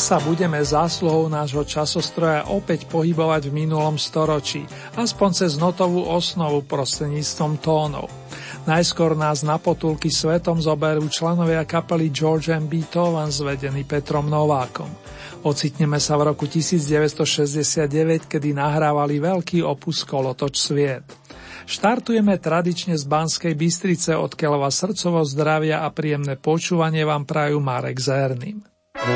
Dnes sa budeme zásluhou nášho časostroja opäť pohybovať v minulom storočí, aspoň cez notovú osnovu prostredníctvom tónov. Najskôr nás na potulky svetom zoberú členovia kapely George M. Beethoven zvedení Petrom Novákom. Ocitneme sa v roku 1969, kedy nahrávali veľký opus Kolotoč sviet. Štartujeme tradične z Banskej Bystrice, odkiaľ vás srdcovo zdravia a príjemné počúvanie vám prajú Marek Zerným. Bloudím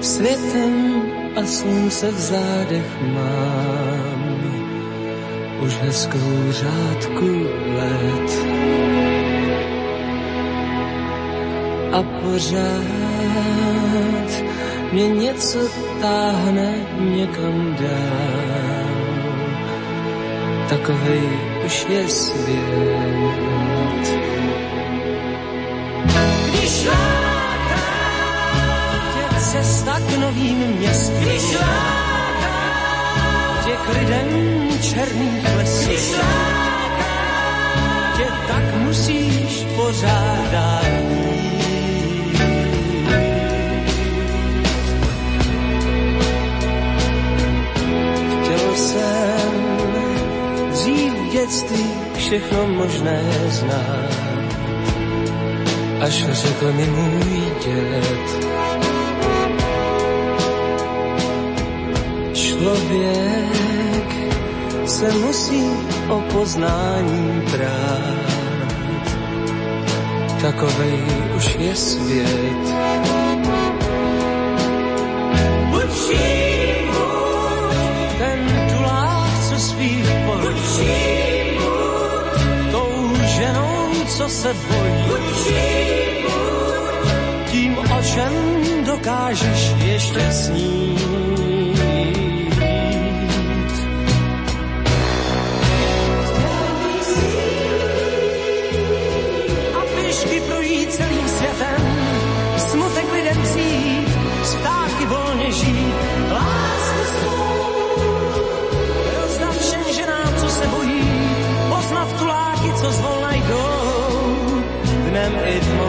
světem a slunce v zádech mám už hezkou řádku let. A pořád mě něco táhne někam dál. Takovej už je svět. Když láká tě cesta k novým městům, když láká tě k lidem černým lesům, když láká tě tak musíš pořádat dětství všechno možné znát, až řekl mi můj dět. Člověk se musí o poznání prát, takovej už je svět. Se bojí. Tím, o čem dokážeš ještě snít. and it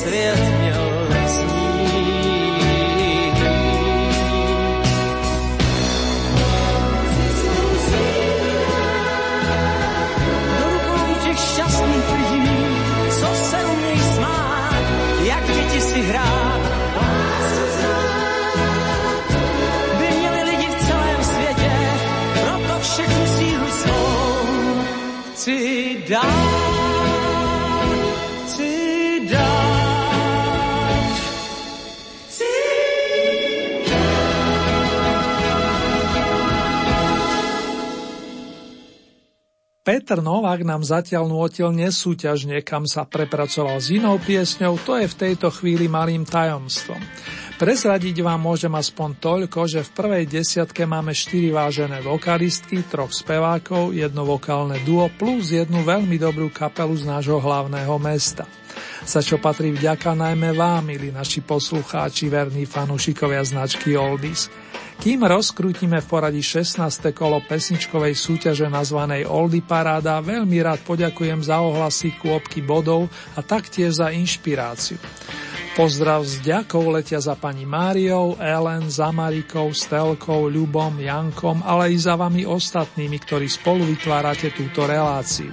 který mi Peter Novák nám zatiaľ nutil nesúťažne, kam sa prepracoval s inou piesňou, to je v tejto chvíli malým tajomstvom. Prezradiť vám môžem aspoň toľko, že v prvej desiatke máme štyri vážené vokalistky, troch spevákov, jedno vokálne duo plus jednu veľmi dobrú kapelu z nášho hlavného mesta. Za čo patrí vďaka najmä vám, milí naši poslucháči, verní fanúšikovia značky Oldies. Kým rozkrútime v poradí 16. kolo pesničkovej súťaže nazvanej Oldy Paráda, veľmi rád poďakujem za ohlasy kôpky bodov a taktiež za inšpiráciu. Pozdrav s ďakou letia za pani Máriou, Ellen, za Marikou, Stelkou, Ľubom, Jankom, ale i za vami ostatnými, ktorí spolu vytvárate túto reláciu.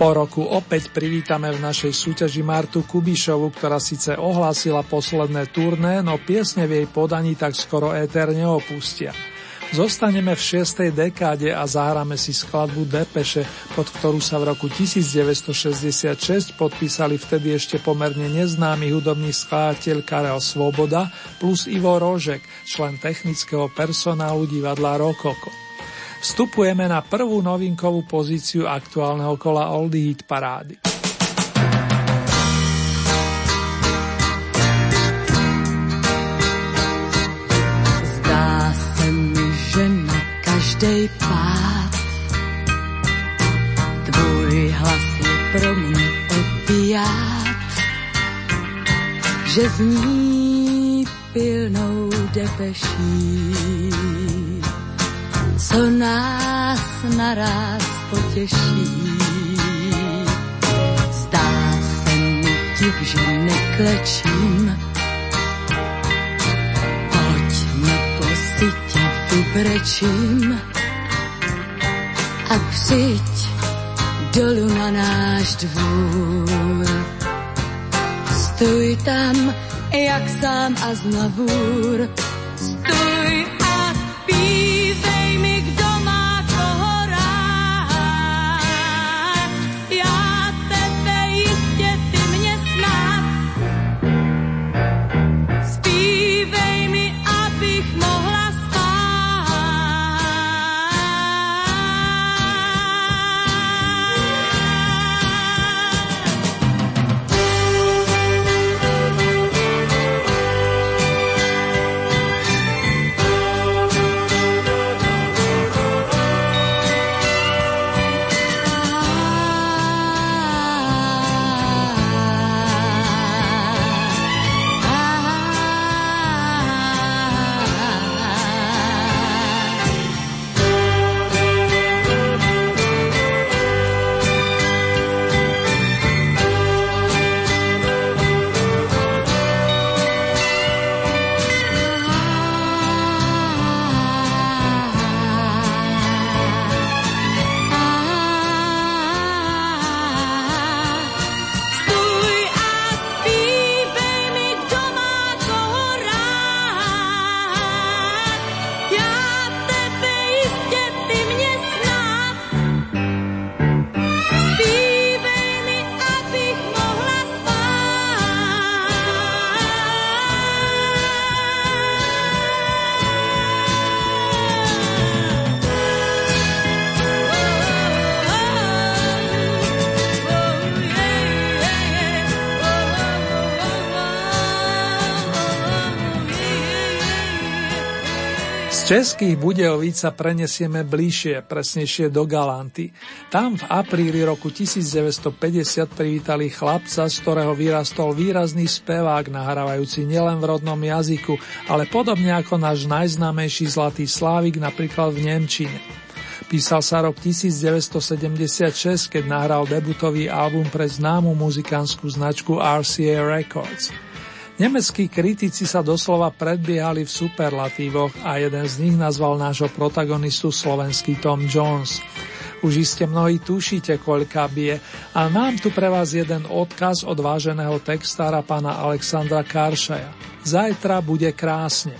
Po roku opäť privítame v našej súťaži Martu Kubišovu, ktorá síce ohlásila posledné turné, no piesne v jej podaní tak skoro éter neopustia. Zostaneme v šiestej dekáde a zahráme si skladbu Depeše, pod ktorú sa v roku 1966 podpísali vtedy ešte pomerne neznámy hudobný skladateľ Karel Svoboda plus Ivo Rožek, člen technického personálu divadla Rokoko. Vstupujeme na prvú novinkovú pozíciu aktuálneho kola Oldie Hit parády. Každej pád tvůj hlas je pro mě opiát, že zní pilnou depeší. Co nás naraz potěší. Zdá se mi že neklečím, pojďme po sitě vybrečím a přijď dolů na náš dvůr. Stůj tam, jak sám a znavůr, stůj českých Budejovíc sa prenesieme bližšie, presnejšie do Galanty. Tam v apríli roku 1950 privítali chlapca, z ktorého vyrastol výrazný spevák, nahrávajúci nielen v rodnom jazyku, ale podobne ako náš najznámejší Zlatý Slávik napríklad v Nemčine. Písal sa rok 1976, keď nahral debutový album pre známu muzikánskú značku RCA Records. Nemeckí kritici sa doslova predbiehali v superlatívoch a jeden z nich nazval nášho protagonistu slovenský Tom Jones. Už iste mnohí tušíte, koľka bije, a mám tu pre vás jeden odkaz od váženého textára pána Alexandra Karšaja. Zajtra bude krásne.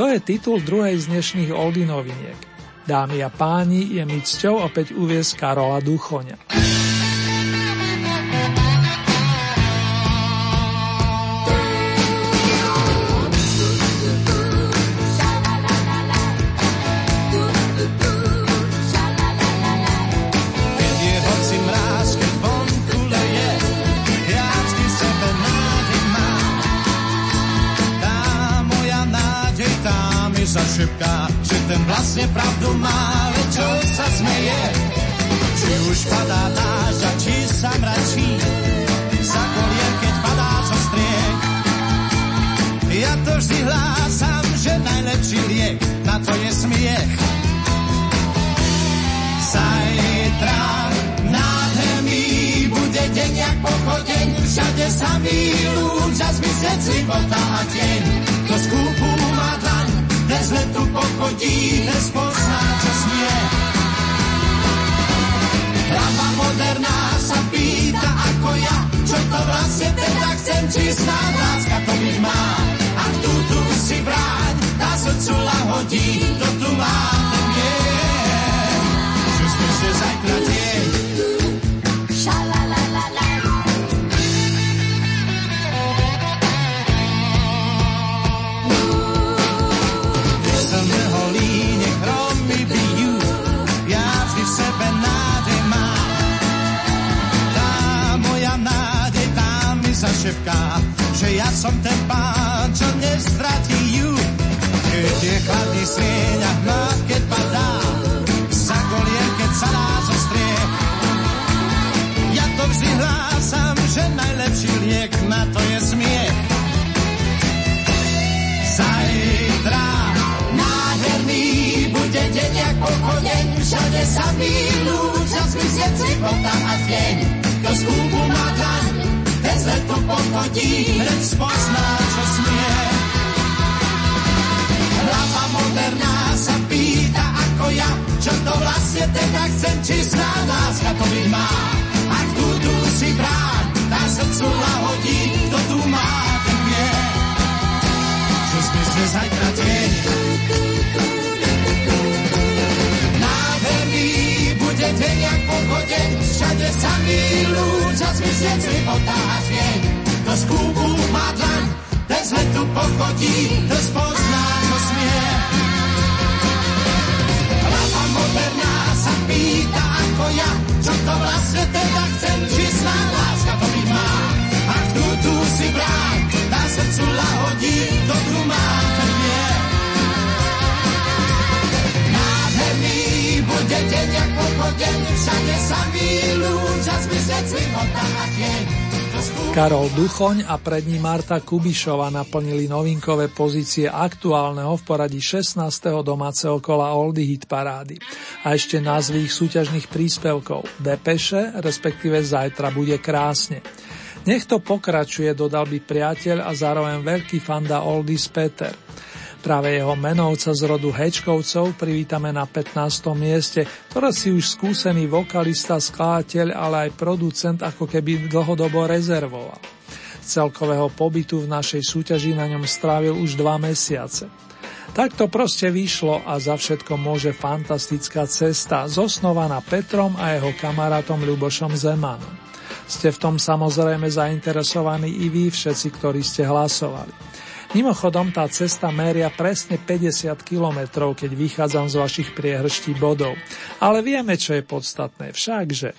To je titul druhej z dnešných Oldinoviniek. Dámy a páni, je mi cťou opäť uviesť Karola Duchoňa. Ten vlastne pravdu má, čo sa smeje. Či už padá dážď a či sa mračí, za kolien, keď padá zo striek. Ja to vždy hlásam, že najlepší liek na to je smiech. Zajtra nádherný bude deň jak pochodeň, všade samý lúč a zmizne života a deň. To skúpu má dlaň, bez letu pochodí, bez pozná, čo smie. Hlava moderná sa pýta ako ja, čo to vlastne teda chcem, či snáď láska to byť má. Ak tu tu si bráť, tá srdcu lahodí, to tu má ten sme sa zajtra šepká, že ja som ten pán, čo nestratí ju. Keď je chladný sieň a hmá, keď padá, sa golie, keď sa dá zo striek. Ja to vždy hlásam, že najlepší liek na to je smiech. Zajtra nádherný bude deň jak pochodeň, všade sa lúč a zmizne cipota a deň. Do skúbu má dlaň, letu pochodí, hneď spozná, čo smie. Hlava moderná sa pýta ako ja, čo to vlastne teda chcem, či zná láska to byť má. Ak tu, tu si bráň, tá srdcu lahodí, kto tu má, ten vie. Že sme zajtra deň. bude deň jak pochodeň, všade samý a zmizne života a deň. Do skúbu má dlaň, ten letu pochodí, to spozná, čo smie. Hlava moderná sa pýta ako ja, čo to vlastne teda chcem, či sná láska to má. Ak tu, tu si bráň, dá srdcu lahodí, tu má, ten vie. Nádherný bude deň jak Karol Duchoň a pred ním Marta Kubišova naplnili novinkové pozície aktuálneho v poradí 16. domáceho kola Oldy Hit parády. A ešte názvy ich súťažných príspevkov Depeše, respektíve Zajtra bude krásne. Nech to pokračuje, dodal by priateľ a zároveň veľký fanda Oldies Peter. Práve jeho menovca z rodu Hečkovcov privítame na 15. mieste, ktoré si už skúsený vokalista, skladateľ, ale aj producent ako keby dlhodobo rezervoval. Z celkového pobytu v našej súťaži na ňom strávil už dva mesiace. Tak to proste vyšlo a za všetko môže fantastická cesta, zosnovaná Petrom a jeho kamarátom Ľubošom Zemanom. Ste v tom samozrejme zainteresovaní i vy všetci, ktorí ste hlasovali. Mimochodom, tá cesta méria presne 50 kilometrov, keď vychádzam z vašich priehrští bodov. Ale vieme, čo je podstatné, všakže.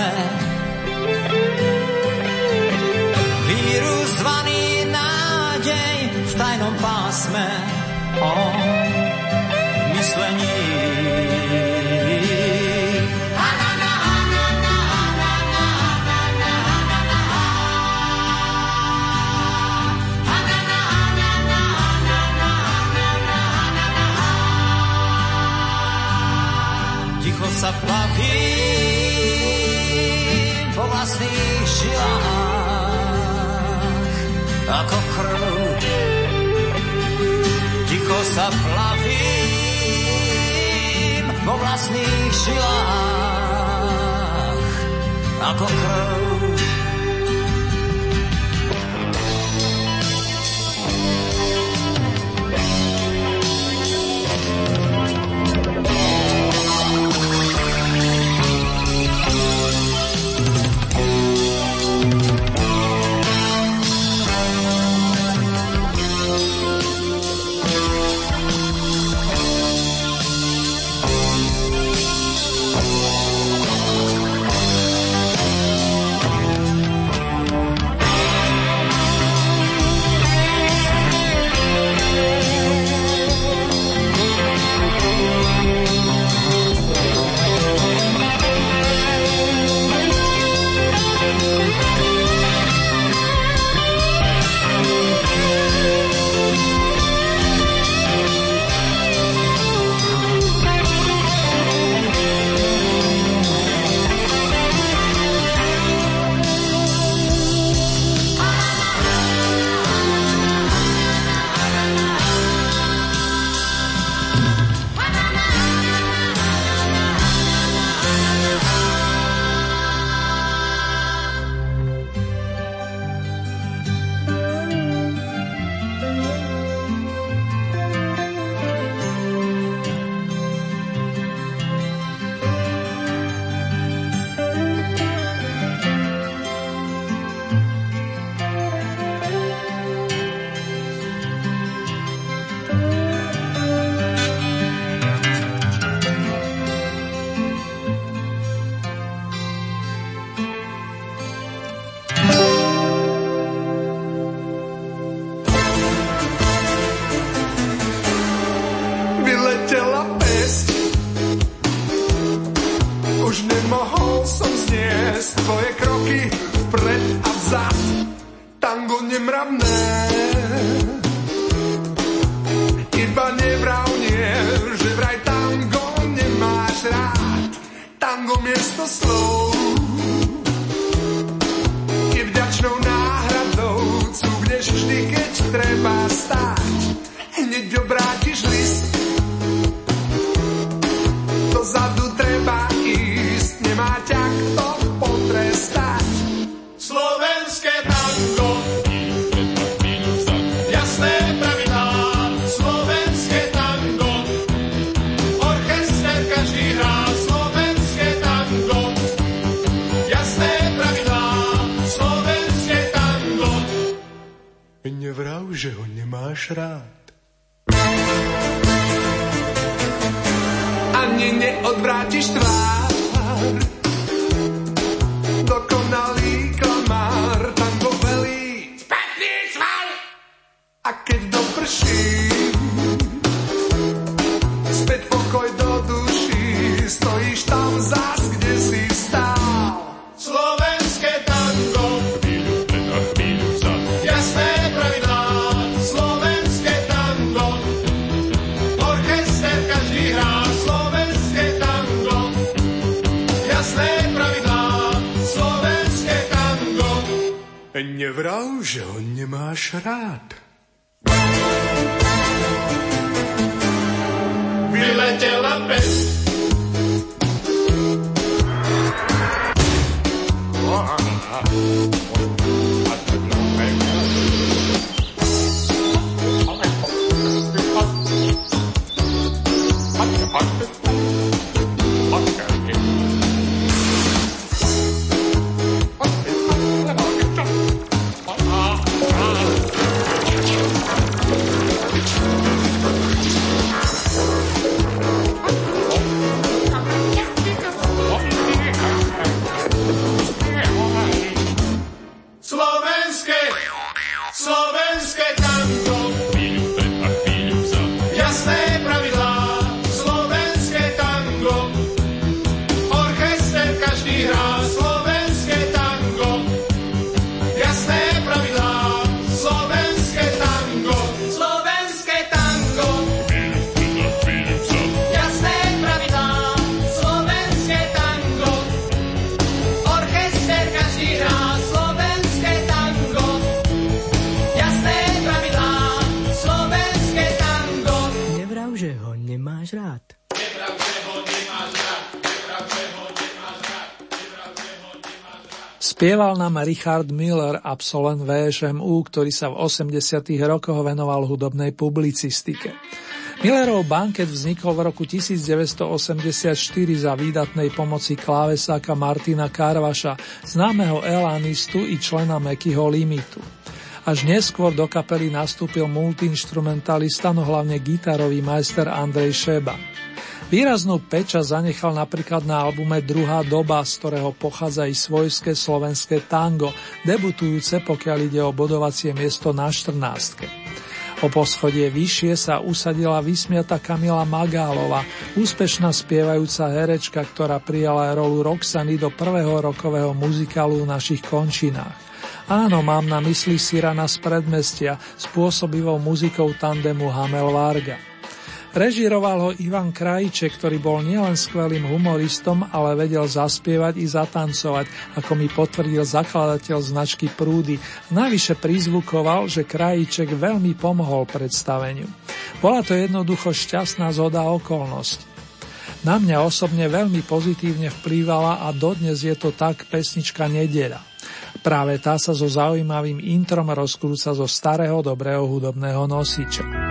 Krásne. Spieval nám Richard Miller, absolvent VŠMU, ktorý sa v 80. rokoch venoval hudobnej publicistike. Millerov banket vznikol v roku 1984 za výdatnej pomoci klávesáka Martina Karvaša, známeho elánistu i člena Mekyho limitu. Až neskôr do kapely nastúpil multiinstrumentalista, no hlavne gitarový majster Andrej Šeba. Výraznú peča zanechal napríklad na albume Druhá doba, z ktorého pochádza i svojské slovenské tango, debutujúce pokiaľ ide o bodovacie miesto na 14. O poschodie vyššie sa usadila vysmiata Kamila Magálova, úspešná spievajúca herečka, ktorá prijala rolu Roxany do prvého rokového muzikálu v našich končinách. Áno, mám na mysli Sirana z predmestia s pôsobivou muzikou tandemu Hamel Varga. Režíroval ho Ivan Krajček, ktorý bol nielen skvelým humoristom, ale vedel zaspievať i zatancovať, ako mi potvrdil zakladateľ značky Prúdy. Navyše prizvukoval, že Krajíček veľmi pomohol predstaveniu. Bola to jednoducho šťastná zhoda okolností. Na mňa osobne veľmi pozitívne vplývala a dodnes je to tak pesnička Nedela. Práve tá sa so zaujímavým introm rozkrúca zo starého dobrého hudobného nosiča.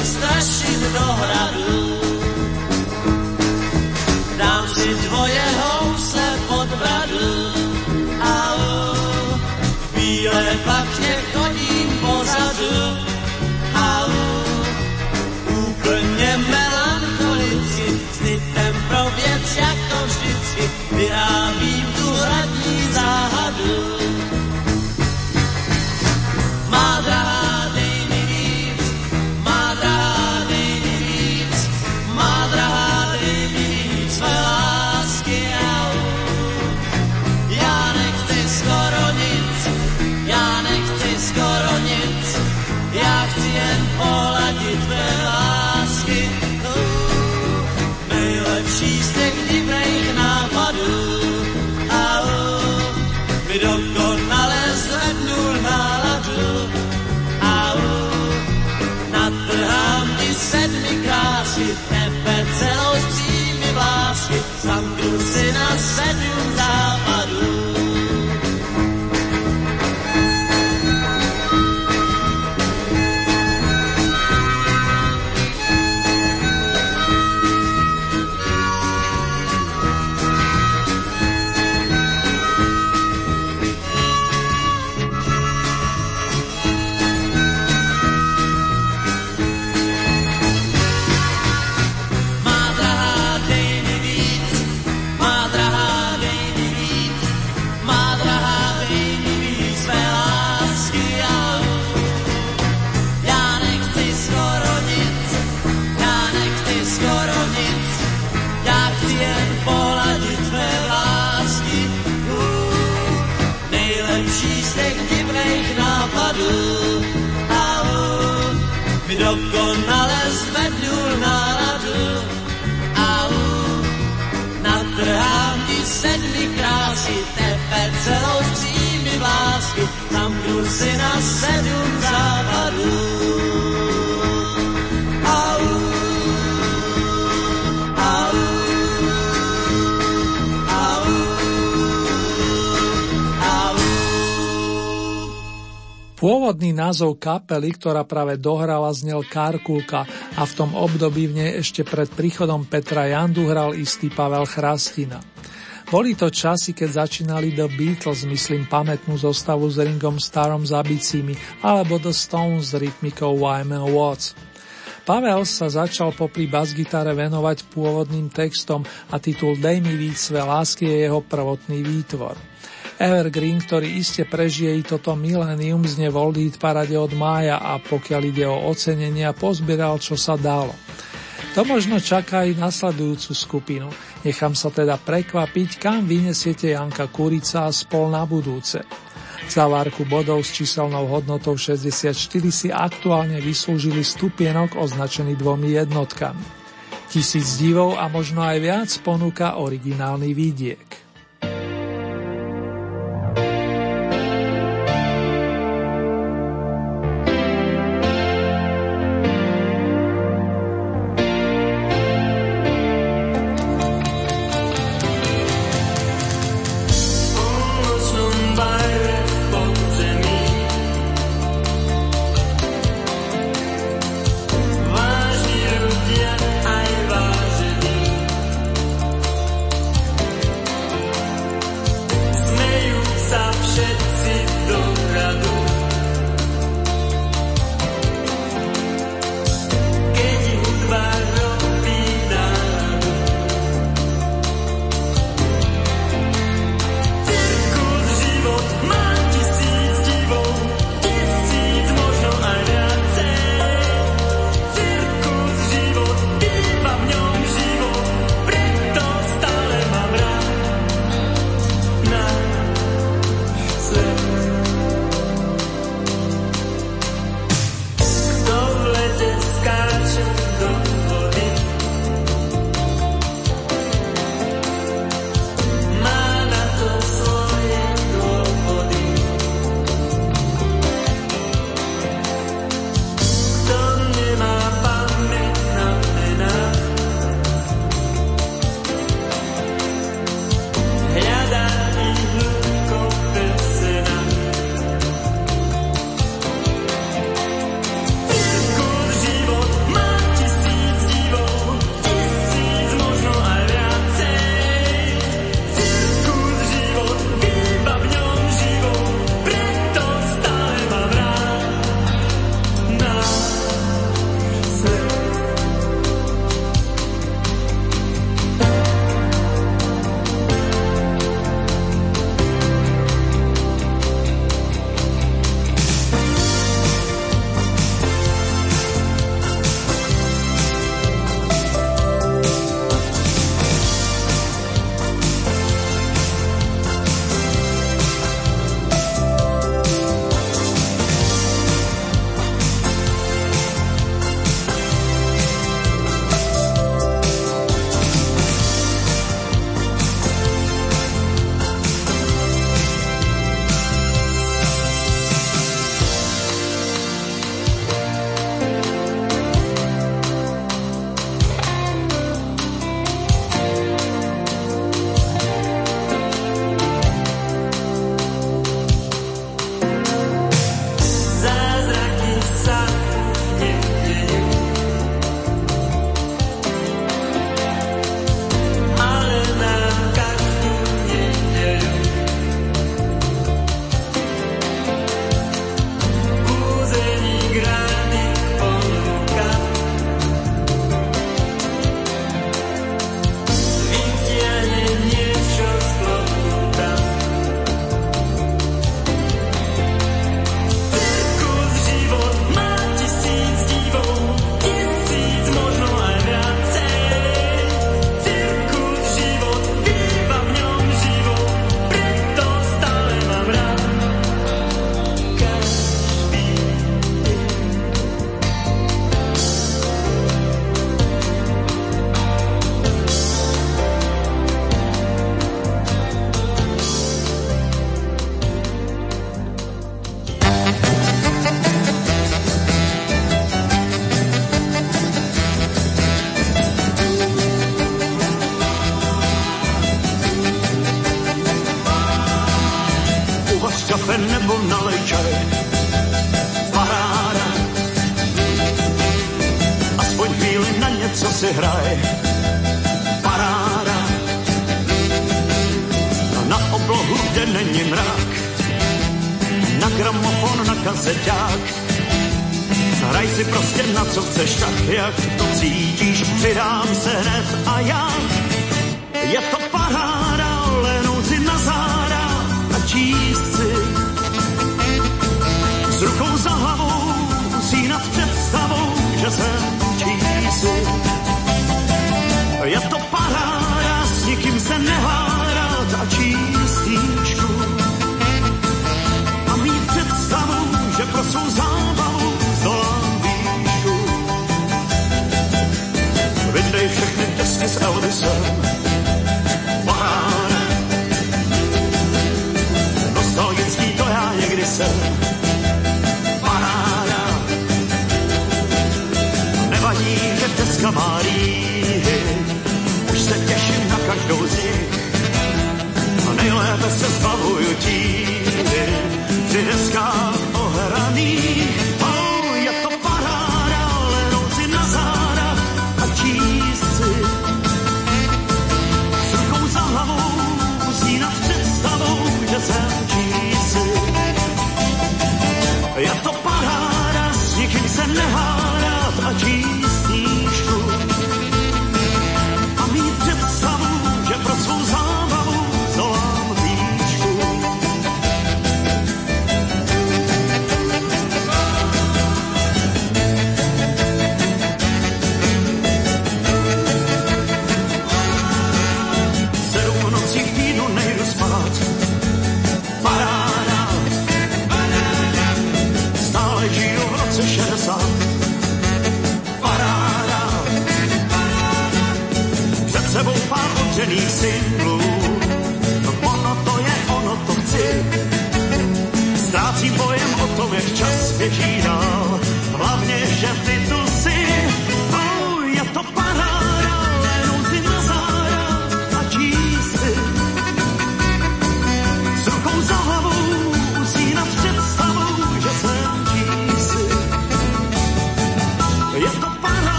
Chodit strašit do sedm západů. Pôvodný názov kapely, ktorá práve dohrala, znel Kárkulka a v tom období v nej ešte pred príchodom Petra Jandu hral istý Pavel Chrastina. Boli to časy, keď začínali The Beatles, myslím pamätnú zostavu s Ringom Starom za bicími, alebo The Stones s rytmikou Wyman Watts. Pavel sa začal popri basgitare venovať pôvodným textom a titul Dej mi víc své lásky je jeho prvotný výtvor. Evergreen, ktorý iste prežije i toto milénium, zne v parade od mája a pokiaľ ide o ocenenia, pozbieral, čo sa dalo. To možno čaká aj nasledujúcu skupinu. Nechám sa teda prekvapiť, kam vynesiete Janka Kurica a spol na budúce. Zavárku bodov s číselnou hodnotou 64 si aktuálne vyslúžili stupienok označený dvomi jednotkami. Tisíc divov a možno aj viac ponúka originálny výdiek.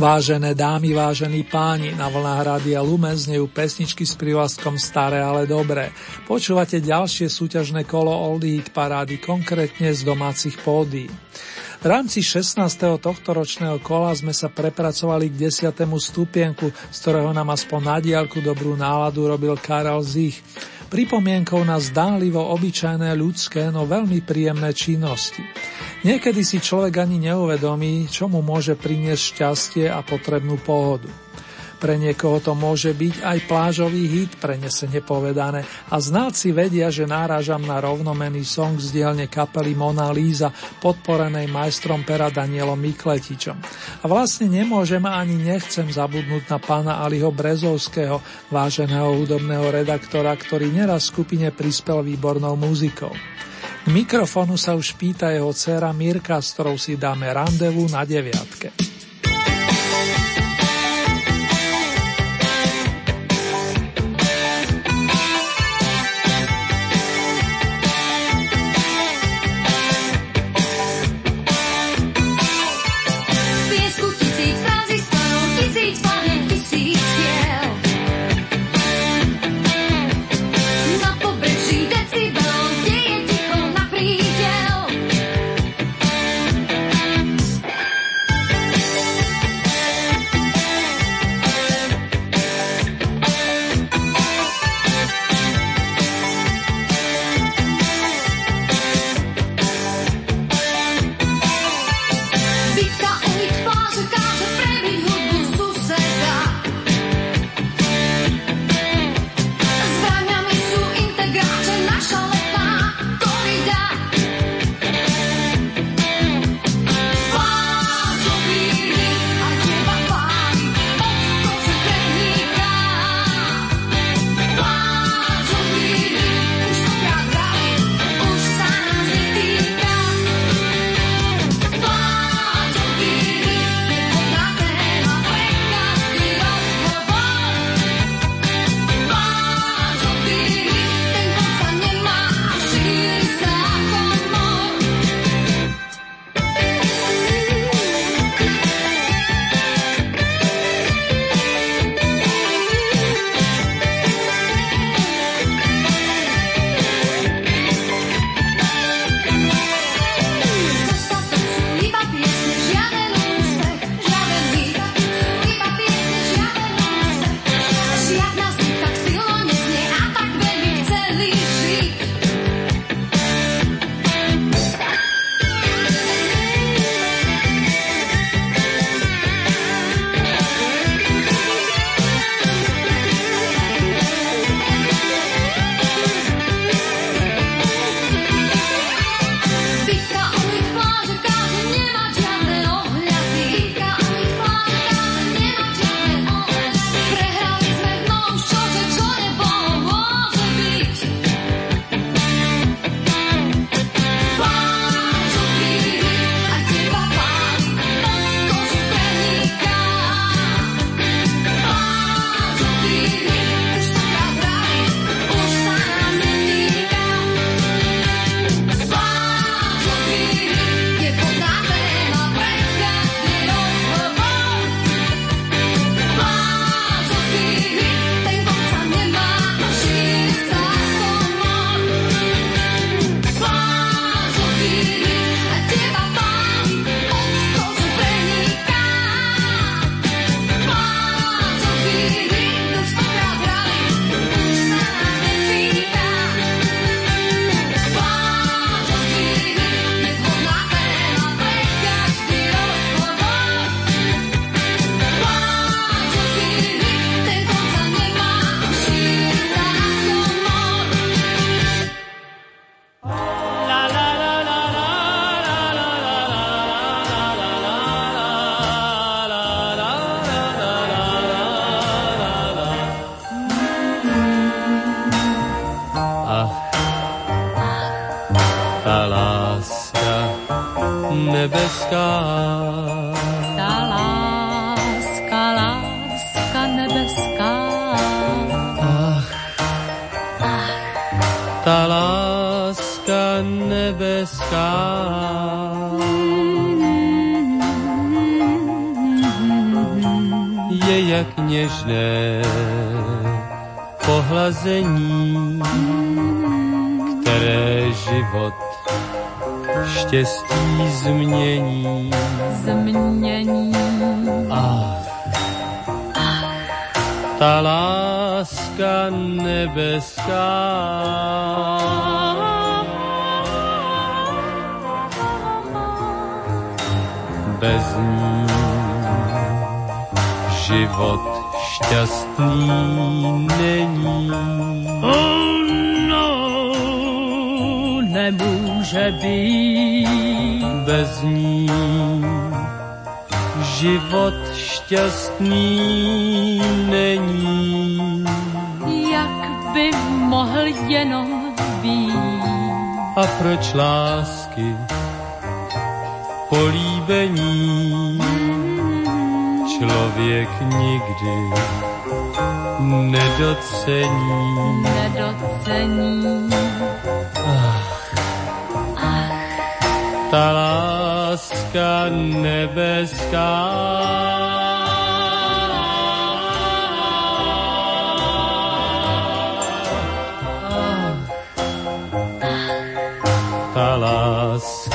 Vážené dámy, vážení páni, na vlnách Rádia Lumen znejú pesničky s prívlastkom Staré, ale dobré. Počúvate ďalšie súťažné kolo Oldie Hit Parády, konkrétne z domácich pódií. V rámci 16. tohto ročného kola sme sa prepracovali k 10. stupienku, z ktorého nám aspoň na diálku dobrú náladu robil Karel Zich. Pripomienkou na zdánlivo obyčajné ľudské, no veľmi príjemné činnosti. Niekedy si človek ani neuvedomí, čo mu môže priniesť šťastie a potrebnú pohodu. Pre niekoho to môže byť aj plážový hit, prenesene povedané. A znáci vedia, že náražam na rovnomený song z dielne kapely Mona Lisa, podporenej majstrom pera Danielom Mikletičom. A vlastne nemôžem ani nechcem zabudnúť na pána Aliho Brezovského, váženého hudobného redaktora, ktorý neraz skupine prispel výbornou muzikou. Mikrofonu sa už pýta jeho dcéra Mirka, s ktorou si dáme randevu na deviatke. Thank you.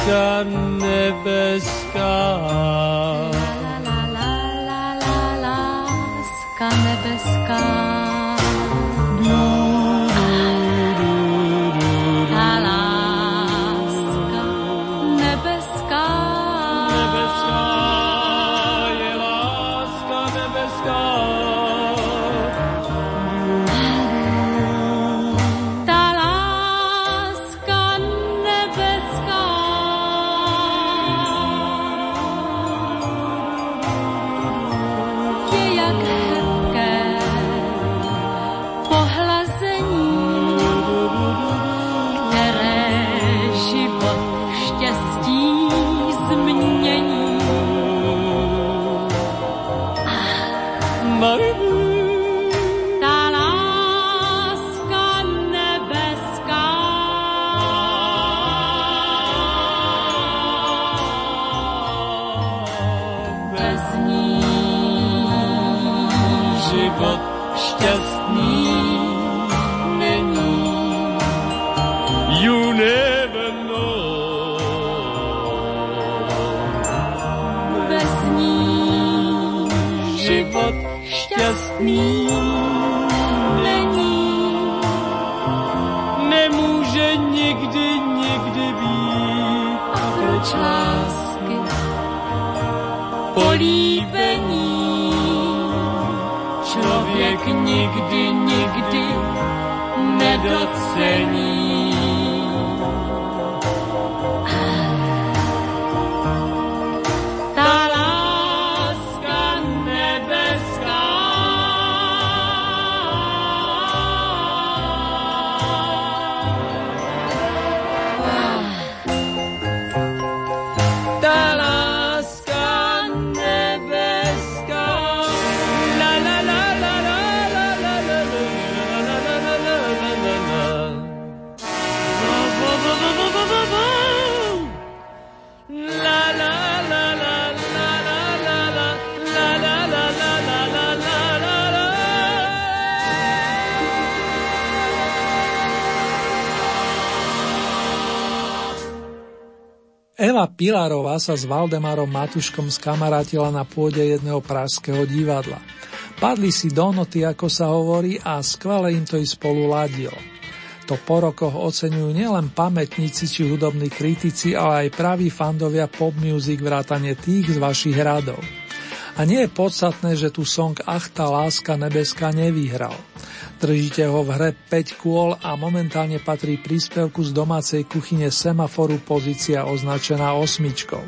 Láska nebeská. La la la la láska nebeská. Pilarová sa s Valdemarom Matuškom skamarátila na pôde jedného pražského divadla. Padli si do noty, ako sa hovorí, a skvele im to i spolu ladilo. To po rokoch oceňujú nielen pamätníci či hudobní kritici, ale aj praví fandovia pop music vrátane tých z vašich radov. A nie je podstatné, že tu song Ach, tá láska nebeská nevyhral. Držíte ho v hre 5 kôl a momentálne patrí príspevku z domácej kuchyne Semaforu pozícia označená osmičkou.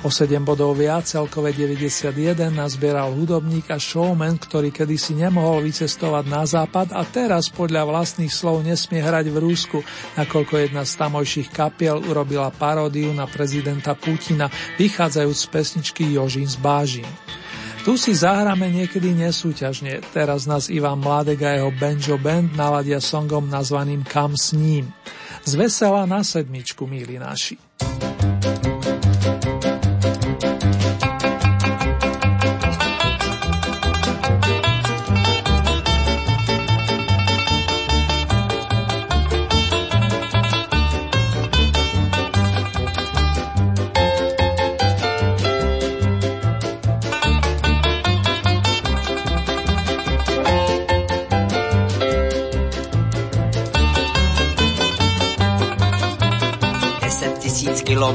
O 7 bodov viac, celkové 91, nazbieral hudobník a showman, ktorý kedysi nemohol vycestovať na západ a teraz podľa vlastných slov nesmie hrať v Rúsku, nakoľko jedna z tamojších kapiel urobila paródiu na prezidenta Putina, vychádzajúc z pesničky Jožín z Bážin. Tu si zahráme niekedy nesúťažne, teraz nás Ivan Mladek a jeho Benjo Band naladia songom nazvaným Kam s ním. Z vesela na sedmičku, milí naši.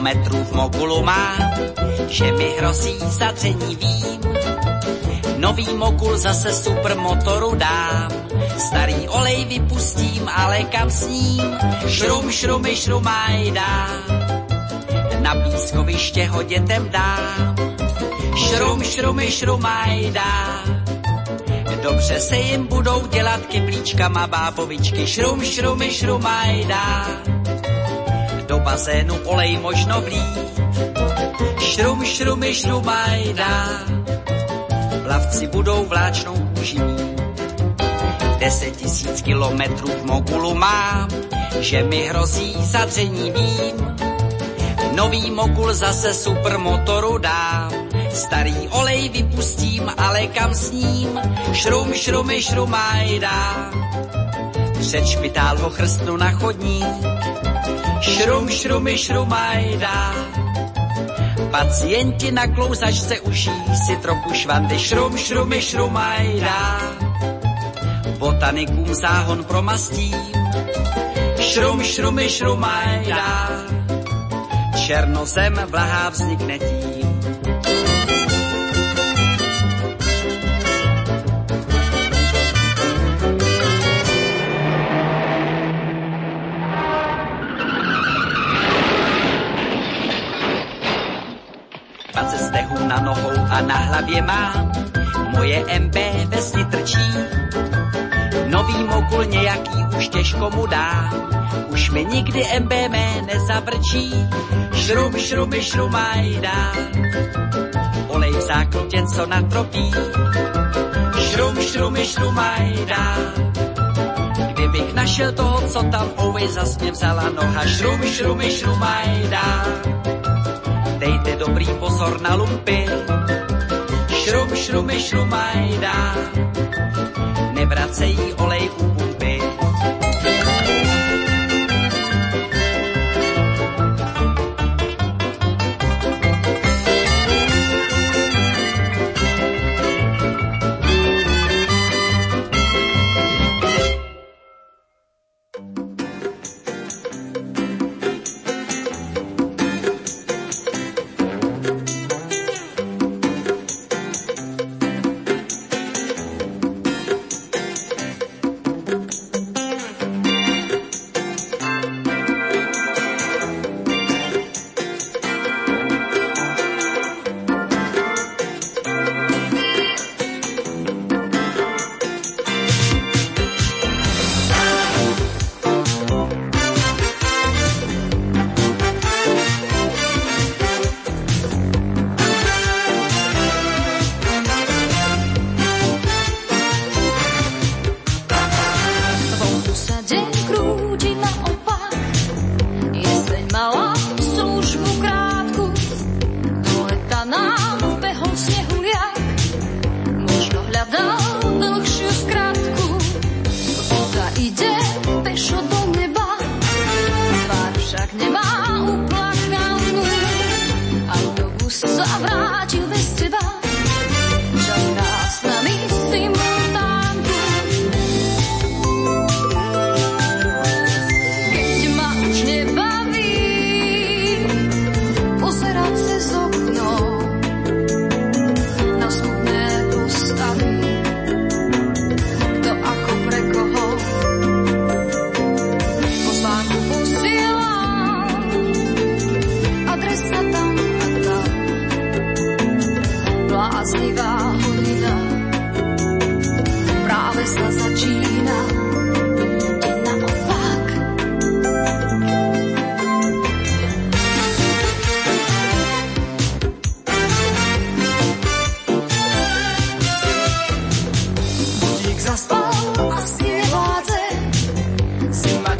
Kilometrů v mogulu má, že mi hrozí zadření vím. Nový mogul zase supermotoru dám, starý olej vypustím, ale kam s ním? Šrum, šrumy, šrumaj dám, na pískoviště ho dětem dám. Šrum, šrumy, šrumaj dám, Dobře se jim budou dělat kyblíčkama bábovičky. Šrum, šrumy, šrumaj dám bazénu olej možno vlít. Šrum, šrumy, šrumajdá, plavci budou vláčnou kůži. Deset tisíc kilometrů v mogulu mám, že mi hrozí zadření vím. Nový mogul zase supermotoru dám, starý olej vypustím, ale kam s ním? Šrum, šrumy, šrumajdá, před špitál ho chrstnu na chodník Šrum, šrumy, šrumajda. Pacienti na klouzačce uší si trochu švandy. Šrum, šrumy, šrumajda. Botanikům záhon promastím. Šrum, šrumy, šrumajda. Černozem vlahá vznikne tím. A na hlavě mám. Moje MB vesni trčí, nový mogul nějaký už těžko mu dá. Už mi nikdy MB mé nezavrčí, šrum, šrumy, šrumaj dá. Olej v záklutě, co natropí, šrum, šrumy, šrumaj dá. Kdybych našel toho, co tam always zas mě vzala noha, šrum, šrumy, šrumaj dá dejte dobrý pozor na lumpy. Šrum, šrumy, šrumajda, nevracejí olej u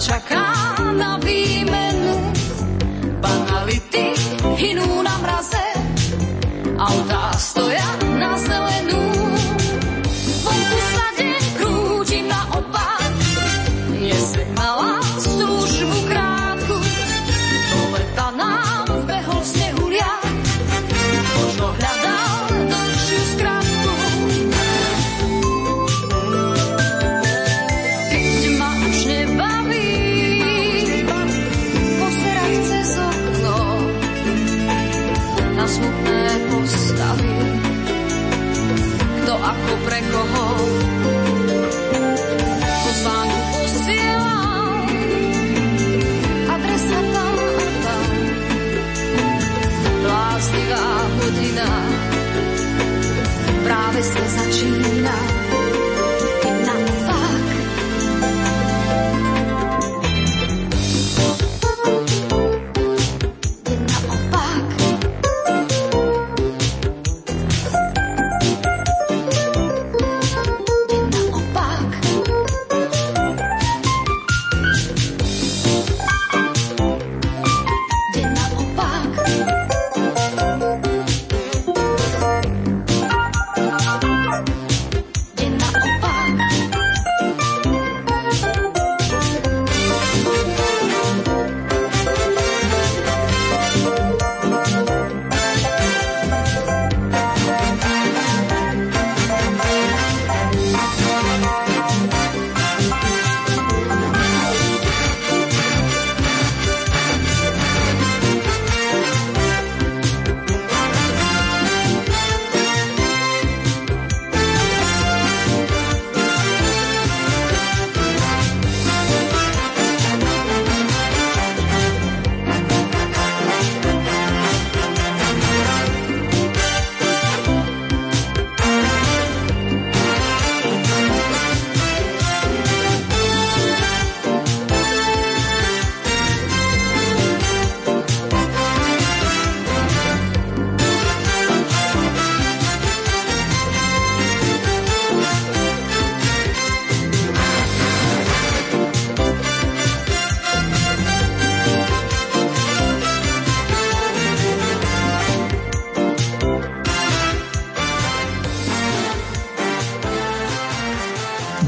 čaká na výmenu. Banality hynú na mraze, autá stoja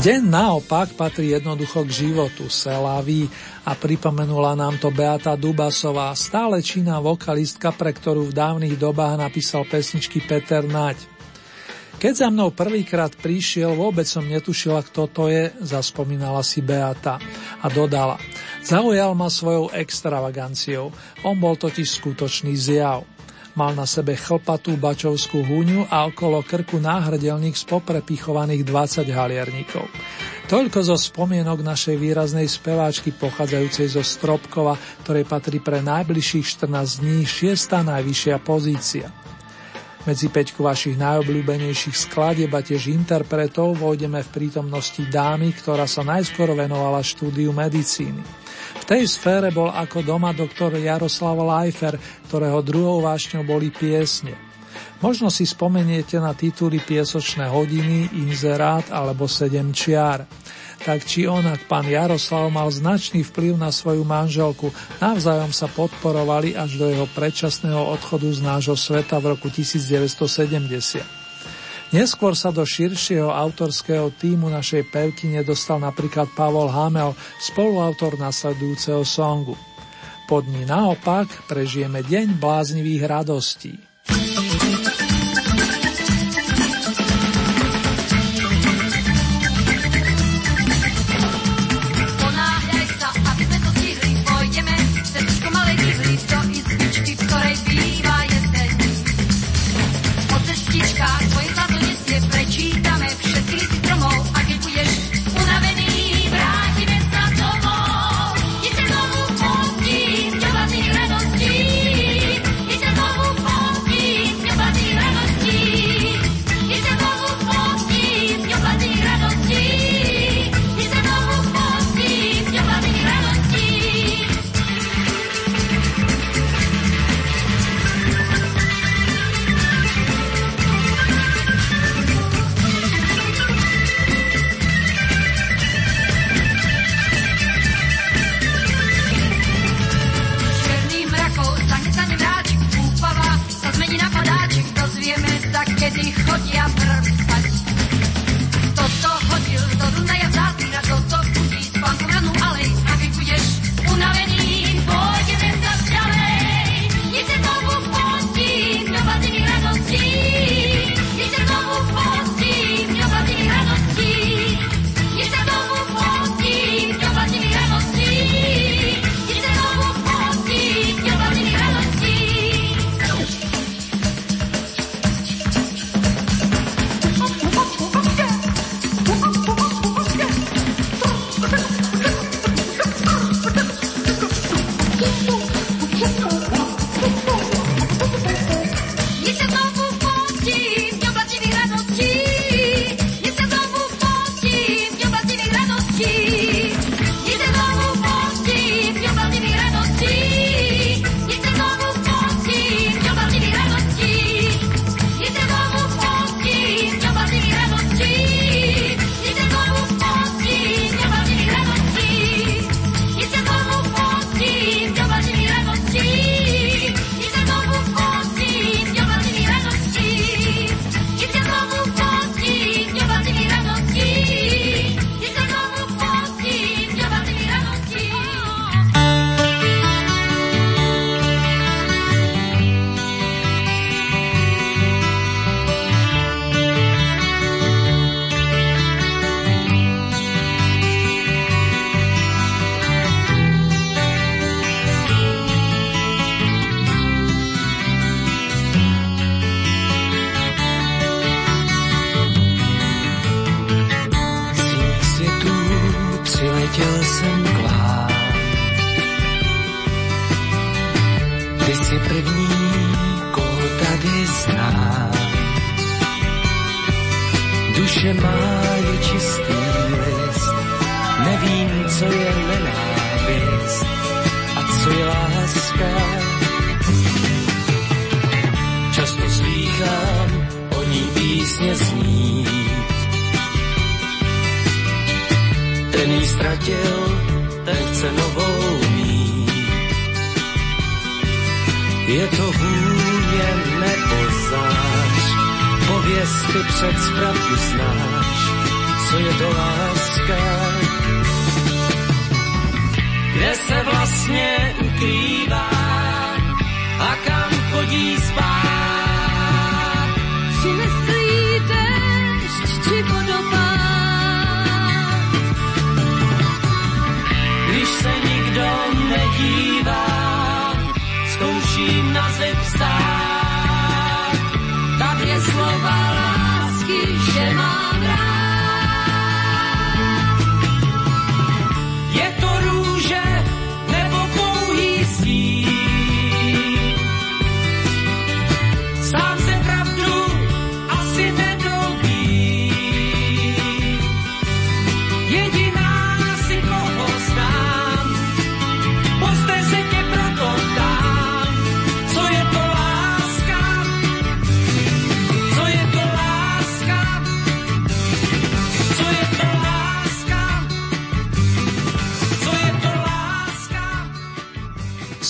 Deň naopak patrí jednoducho k životu, selaví a pripomenula nám to Beata Dubasová, stále činná vokalistka, pre ktorú v dávnych dobách napísal pesničky Peter Naď. Keď za mnou prvýkrát prišiel, vôbec som netušila, kto to je, zaspomínala si Beata a dodala. Zaujal ma svojou extravaganciou, on bol totiž skutočný zjav. Mal na sebe chlpatú bačovskú huňu a okolo krku náhrdelník z poprepichovaných 20 halierníkov. Toľko zo spomienok našej výraznej speváčky pochádzajúcej zo Stropkova, ktorej patrí pre najbližších 14 dní šiesta najvyššia pozícia. Medzi peťku vašich najobľúbenejších skladieb a tiež interpretov vojdeme v prítomnosti dámy, ktorá sa najskôr venovala štúdiu medicíny. Tej sfére bol ako doma doktor Jaroslav Leifer, ktorého druhou vášňou boli piesne. Možno si spomeniete na tituly Piesočné hodiny, Inzerát alebo Sedem čiar. Tak či onak pán Jaroslav mal značný vplyv na svoju manželku, navzájom sa podporovali až do jeho predčasného odchodu z nášho sveta v roku 1970. Neskôr sa do širšieho autorského týmu našej pevkyne dostal napríklad Pavol Hamel, spoluautor nasledujúceho songu. Po dni naopak prežijeme deň bláznivých radostí.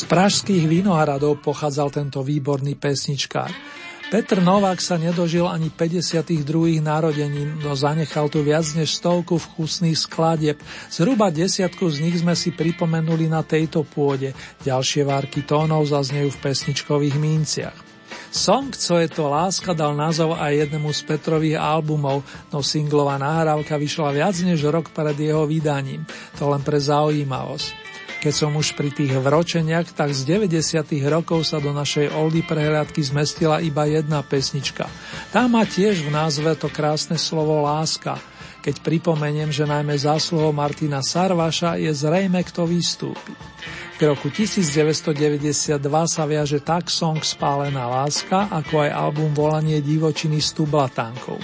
Pražských vinohradov pochádzal tento výborný pesničkár. Petr Novák sa nedožil ani 52. narodenín, no zanechal tu viac než stovku vkusných skladieb. Zhruba desiatku z nich sme si pripomenuli na tejto pôde. Ďalšie várky tónov zaznejú v pesničkových minciach. Song Co je to láska dal názov aj jednému z Petrových albumov, no singlová nahrávka vyšla viac než rok pred jeho vydaním. To len pre zaujímavosť. Keď som už pri tých vročeniach, tak z 90. rokov sa do našej oldy prehliadky zmestila iba jedna pesnička. Tá má tiež v názve to krásne slovo láska. Keď pripomeniem, že najmä zásluhou Martina Sarvaša je zrejme, kto vystúpi. K roku 1992 sa viaže tak song Spálená láska, ako aj album Volanie divočiny s tublatánkov.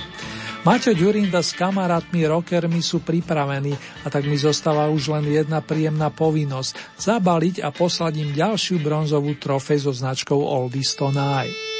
Maťo Ďurinda s kamarátmi rockermi sú pripravení a tak mi zostáva už len jedna príjemná povinnosť zabaliť a poslať im ďalšiu bronzovú trofej so značkou Oldies Tonight.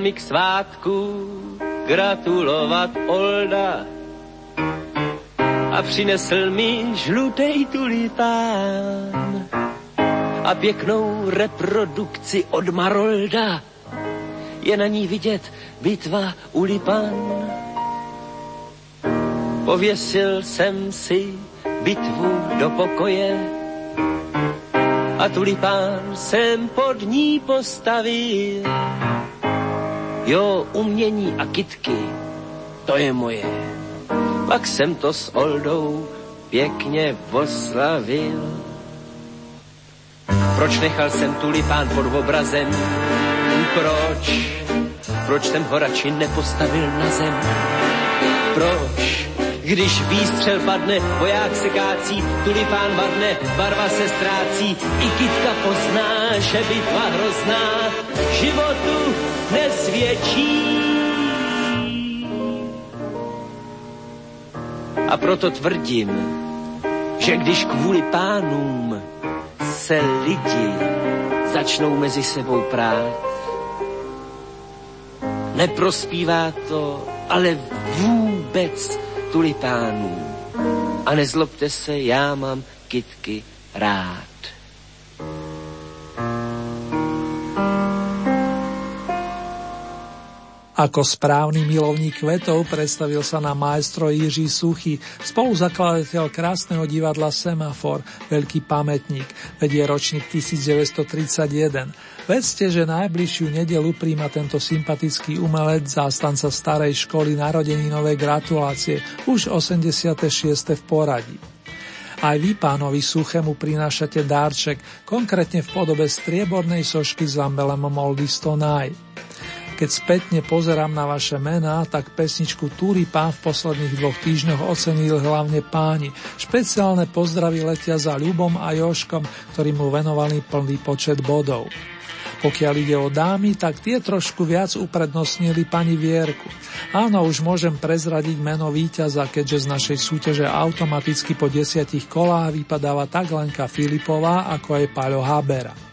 Mi k svátku gratulovat Olda a přinesl mi žlutej tulipán a pěknou reprodukci od Marolda. Je na ní vidět bitva u Lipan. Pověsil jsem si bitvu do pokoje a tulipán jsem pod ní postavil. Jo, umění a kitky, to je moje. Pak jsem to s Oldou pěkně oslavil. Proč nechal jsem tulipán pod obrazem? Proč? Proč jsem ho radši nepostavil na zem? Proč? Když výstřel padne, voják se kácí, tulipán vadne, barva se ztrácí, i kytka pozná, že bitva hrozná životu nesvědčí. A proto tvrdím, že když kvůli pánům se lidi začnou mezi sebou prát, neprospívá to, ale vůbec tulipánů. A nezlobte se, já mám kytky rád. Ako správny milovník kvetov predstavil sa na maestro Jiří Suchy, spoluzakladateľ krásneho divadla Semafor, veľký pamätník, vedie ročník 1931. Vedzte, že najbližšiu nedelu príjma tento sympatický umelec zástanca starej školy narodeninové gratulácie, už 86. v poradí. Aj vy pánovi Suchému prinášate dárček, konkrétne v podobe striebornej sošky s lambelemom Oldistonaj. Keď spätne pozerám na vaše mená, tak pesničku Túry pán v posledných dvoch týždňoch ocenil hlavne páni. Špeciálne pozdravy letia za Ľubom a Joškom, ktorí mu venovali plný počet bodov. Pokiaľ ide o dámy, tak tie trošku viac uprednostnili pani Vierku. Áno, už môžem prezradiť meno víťaza, keďže z našej súťaže automaticky po desiatich kolách vypadáva tak Lenka Filipová, ako aj Paľo Habera.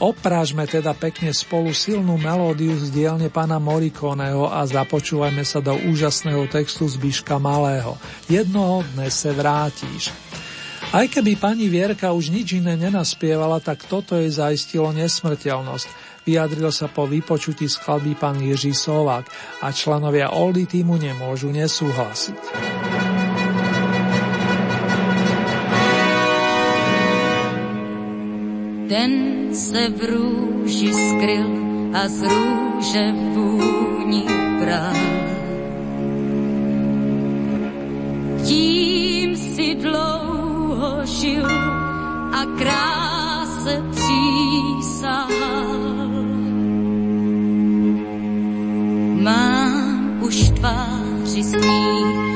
Oprážme teda pekne spolu silnú melódiu z dielne pána Morikoneho a započúvajme sa do úžasného textu Zbiška Malého. Jednoho dne se vrátíš. Aj keby pani Vierka už nič iné nenaspievala, tak toto jej zaistilo nesmrteľnosť. Vyjadril sa po vypočutí skladby pán Jiří Sovák a členovia Oldy týmu nemôžu nesúhlasiť. Ten se v růži skryl a z růže vůni bral. Tím si dlouho žil a kráse přísahal. Mám už tváři sníh,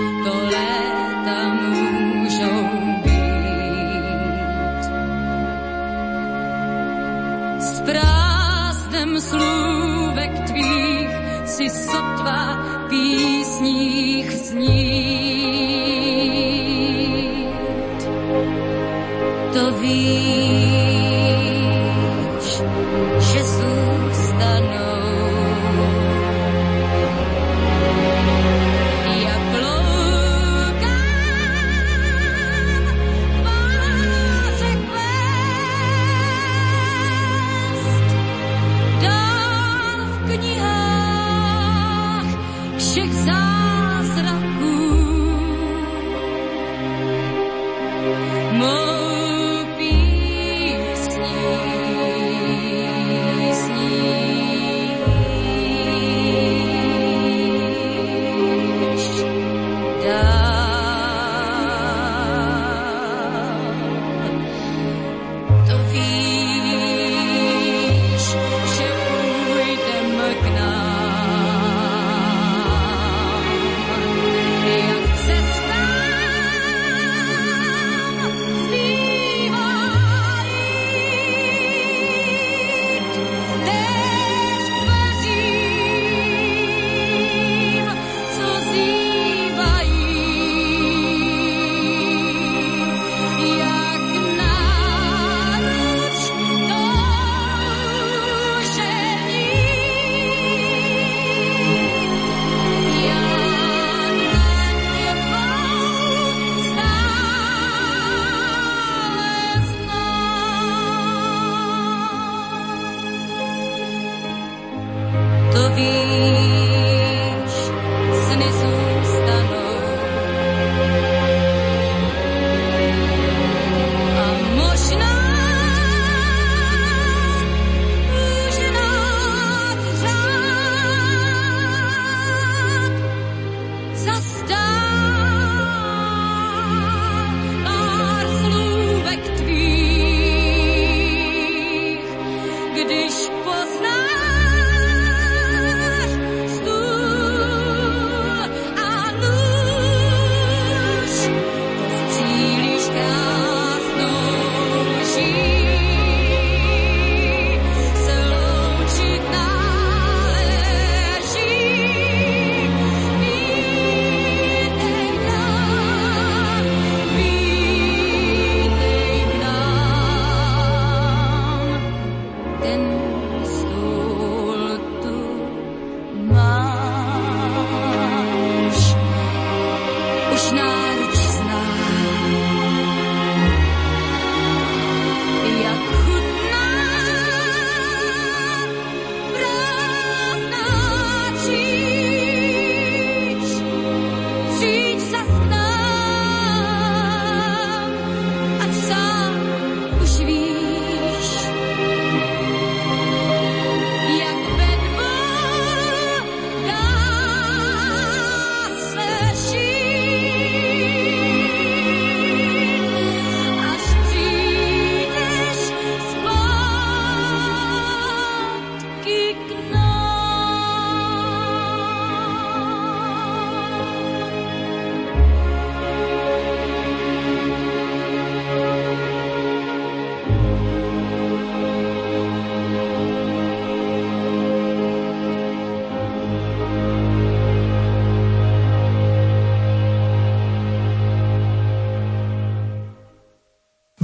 si sotva písních snít.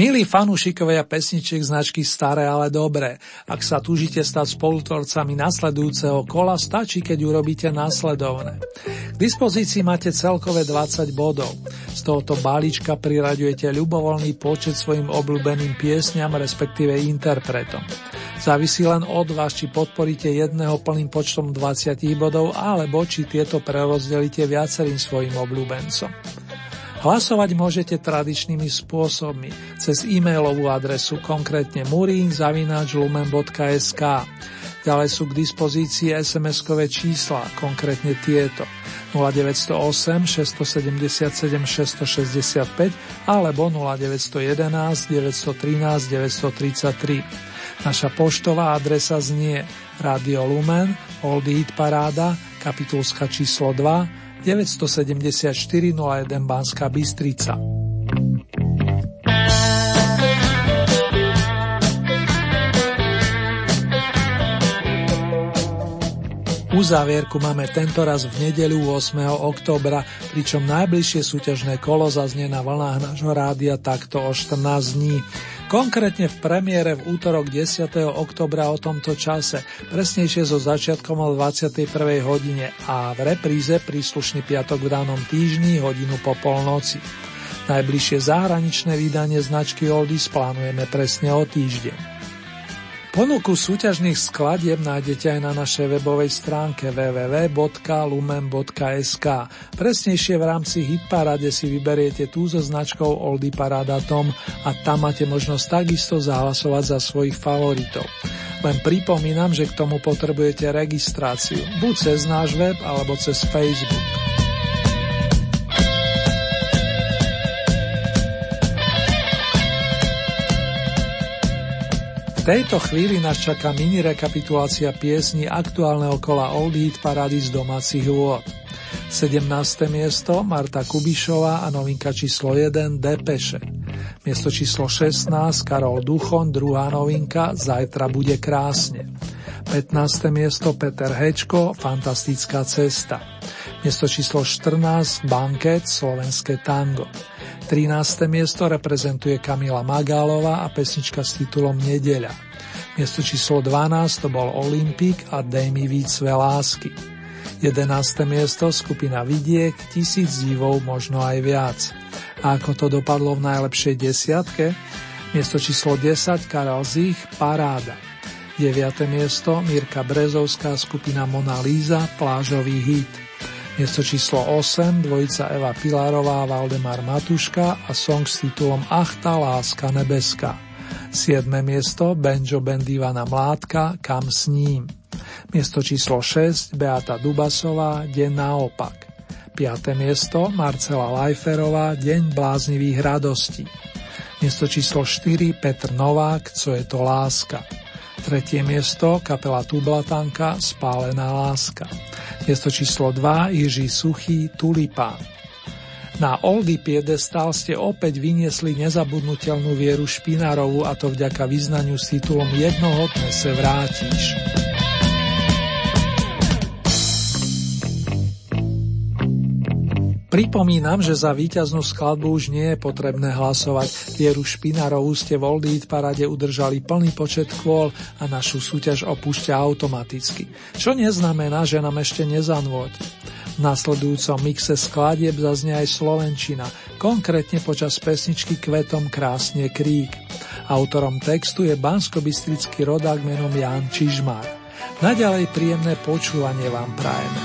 Milí fanúšikovia pesničiek značky Staré, ale dobré. Ak sa túžite stať spolutvorcami nasledujúceho kola, stačí, keď urobíte následovné. K dispozícii máte celkové 20 bodov. Z tohoto balíčka priraďujete ľubovoľný počet svojim obľúbeným piesňam, respektíve interpretom. Závisí len od vás, či podporíte jedného plným počtom 20 bodov, alebo či tieto prerozdelíte viacerým svojim obľúbencom. Hlasovať môžete tradičnými spôsobmi. Cez e-mailovú adresu konkrétne murin.lumen.sk Ďalej sú k dispozícii SMS-kové čísla, konkrétne tieto. 0908 677 665 alebo 0911 913 933. Naša poštová adresa znie Radio Lumen, Old Eat Paráda, kapitulska číslo 2, 974 01 Banská Bystrica. Uzávierku máme tento raz v nedeľu 8. oktobra, pričom najbližšie súťažné kolo zaznie na vlnách nášho rádia takto o 14 dní. Konkrétne v premiére v útorok 10. oktobra o tomto čase, presnejšie so začiatkom o 21. hodine a v repríze príslušný piatok v danom týždni hodinu po polnoci. Najbližšie zahraničné vydanie značky Oldies plánujeme presne o týždeň. Ponuku súťažných skladieb nájdete aj na našej webovej stránke www.lumen.sk. Presnejšie v rámci Hitparade si vyberiete tú so značkou Oldy Parada Tom a tam máte možnosť takisto zahlasovať za svojich favoritov. Len pripomínam, že k tomu potrebujete registráciu, buď cez náš web alebo cez Facebook. Tejto chvíli nás čaká mini rekapitulácia piesní aktuálneho kola Old Heat Parady z domácich vôd. 17. miesto Marta Kubišová a novinka číslo 1 Depeše. Miesto číslo 16 Karol Duchon, druhá novinka Zajtra bude krásne. 15. miesto Peter Hečko, Fantastická cesta. Miesto číslo 14 Banket, Slovenské tango. 13. miesto reprezentuje Kamila Magálová a pesnička s titulom Nedeľa. Miesto číslo 12 to bol Olympik a Dej mi výcve lásky. 11. miesto skupina Vidiek, tisíc divov, možno aj viac. A ako to dopadlo v najlepšej desiatke? Miesto číslo 10 Karel Zich, Paráda. 9. miesto Mirka Brezovská, skupina Mona Líza, Plážový hit. Miesto číslo 8, dvojica Eva Pilárová, Valdemar Matuška a song s titulom Ach láska nebeská. 7. miesto Benjo Bendivana Mládka, Kam s ním. Miesto číslo 6 Beata Dubasová, Deň naopak. 5. miesto Marcela Lajferová, Deň bláznivých radostí. Miesto číslo 4 Petr Novák, Co je to láska. Tretie miesto kapela Tublatanka Spálená láska. Miesto číslo 2 Jiří Suchý Tulipán. Na Oldy piedestal ste opäť vyniesli nezabudnutelnú vieru Špinárovu a to vďaka vyznaniu s titulom Jednoho dne se vrátiš. Pripomínam, že za víťaznú skladbu už nie je potrebné hlasovať. Vieru Špinarovú ste v Old parade udržali plný počet kôl a našu súťaž opúšťa automaticky. Čo neznamená, že nám ešte nezanvôť. V nasledujúcom mixe skladieb zaznie aj Slovenčina, konkrétne počas pesničky Kvetom krásne krík. Autorom textu je banskobistrický rodák menom Jan Čižmár. Naďalej príjemné počúvanie vám prajeme.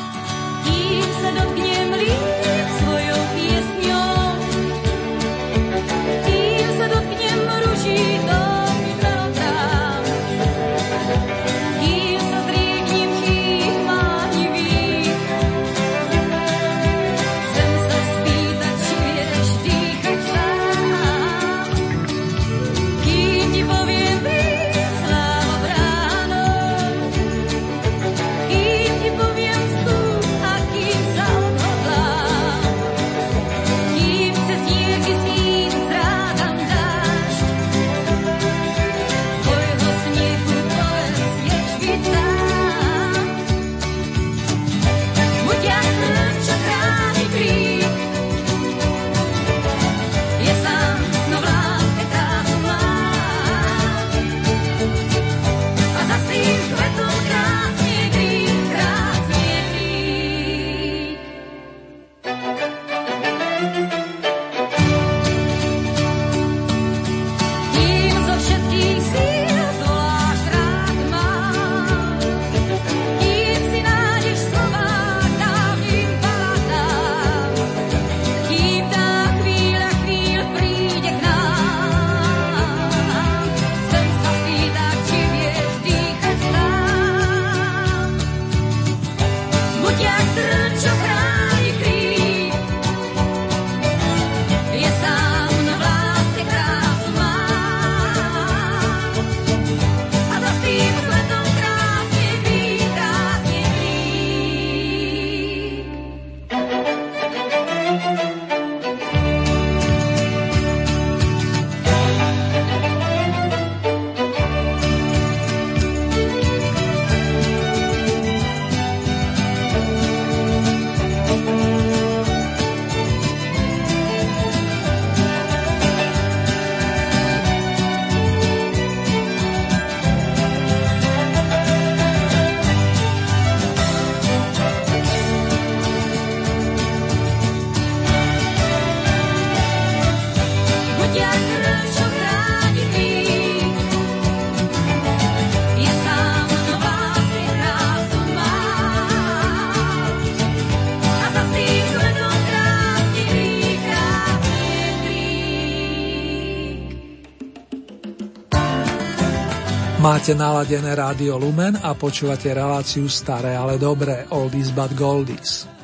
Máte naladené rádio Lumen a počúvate reláciu Staré, ale dobré, Oldies but Goldies.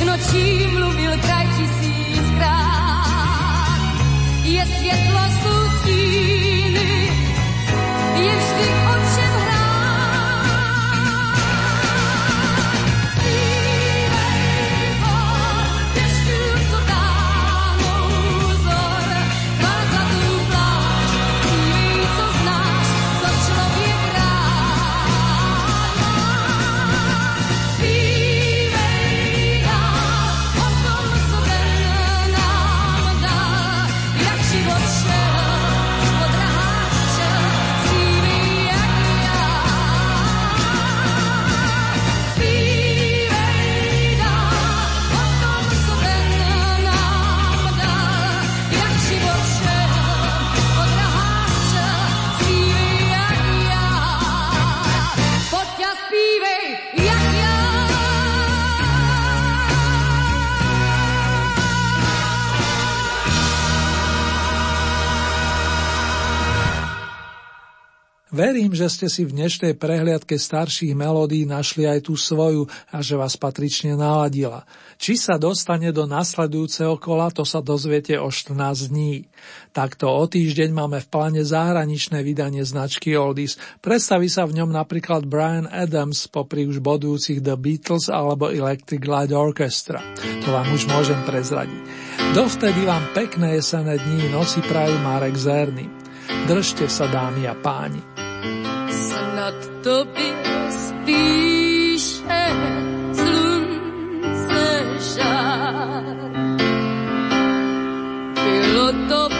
Všechno, čím mluvil kraj tisíckrát. Je světlo stíny, Verím, že ste si v dnešnej prehliadke starších melódií našli aj tú svoju a že vás patrične naladila. Či sa dostane do nasledujúceho kola, to sa dozviete o 14 dní. Takto o týždeň máme v pláne zahraničné vydanie značky Oldies. Predstaví sa v ňom napríklad Brian Adams popri už bodujúcich The Beatles alebo Electric Light Orchestra. To vám už môžem prezradiť. Dovtedy vám pekné jesené dní noci prajú Marek Zerny. Držte sa dámy a páni snad to by spíše slunce žár. Bylo to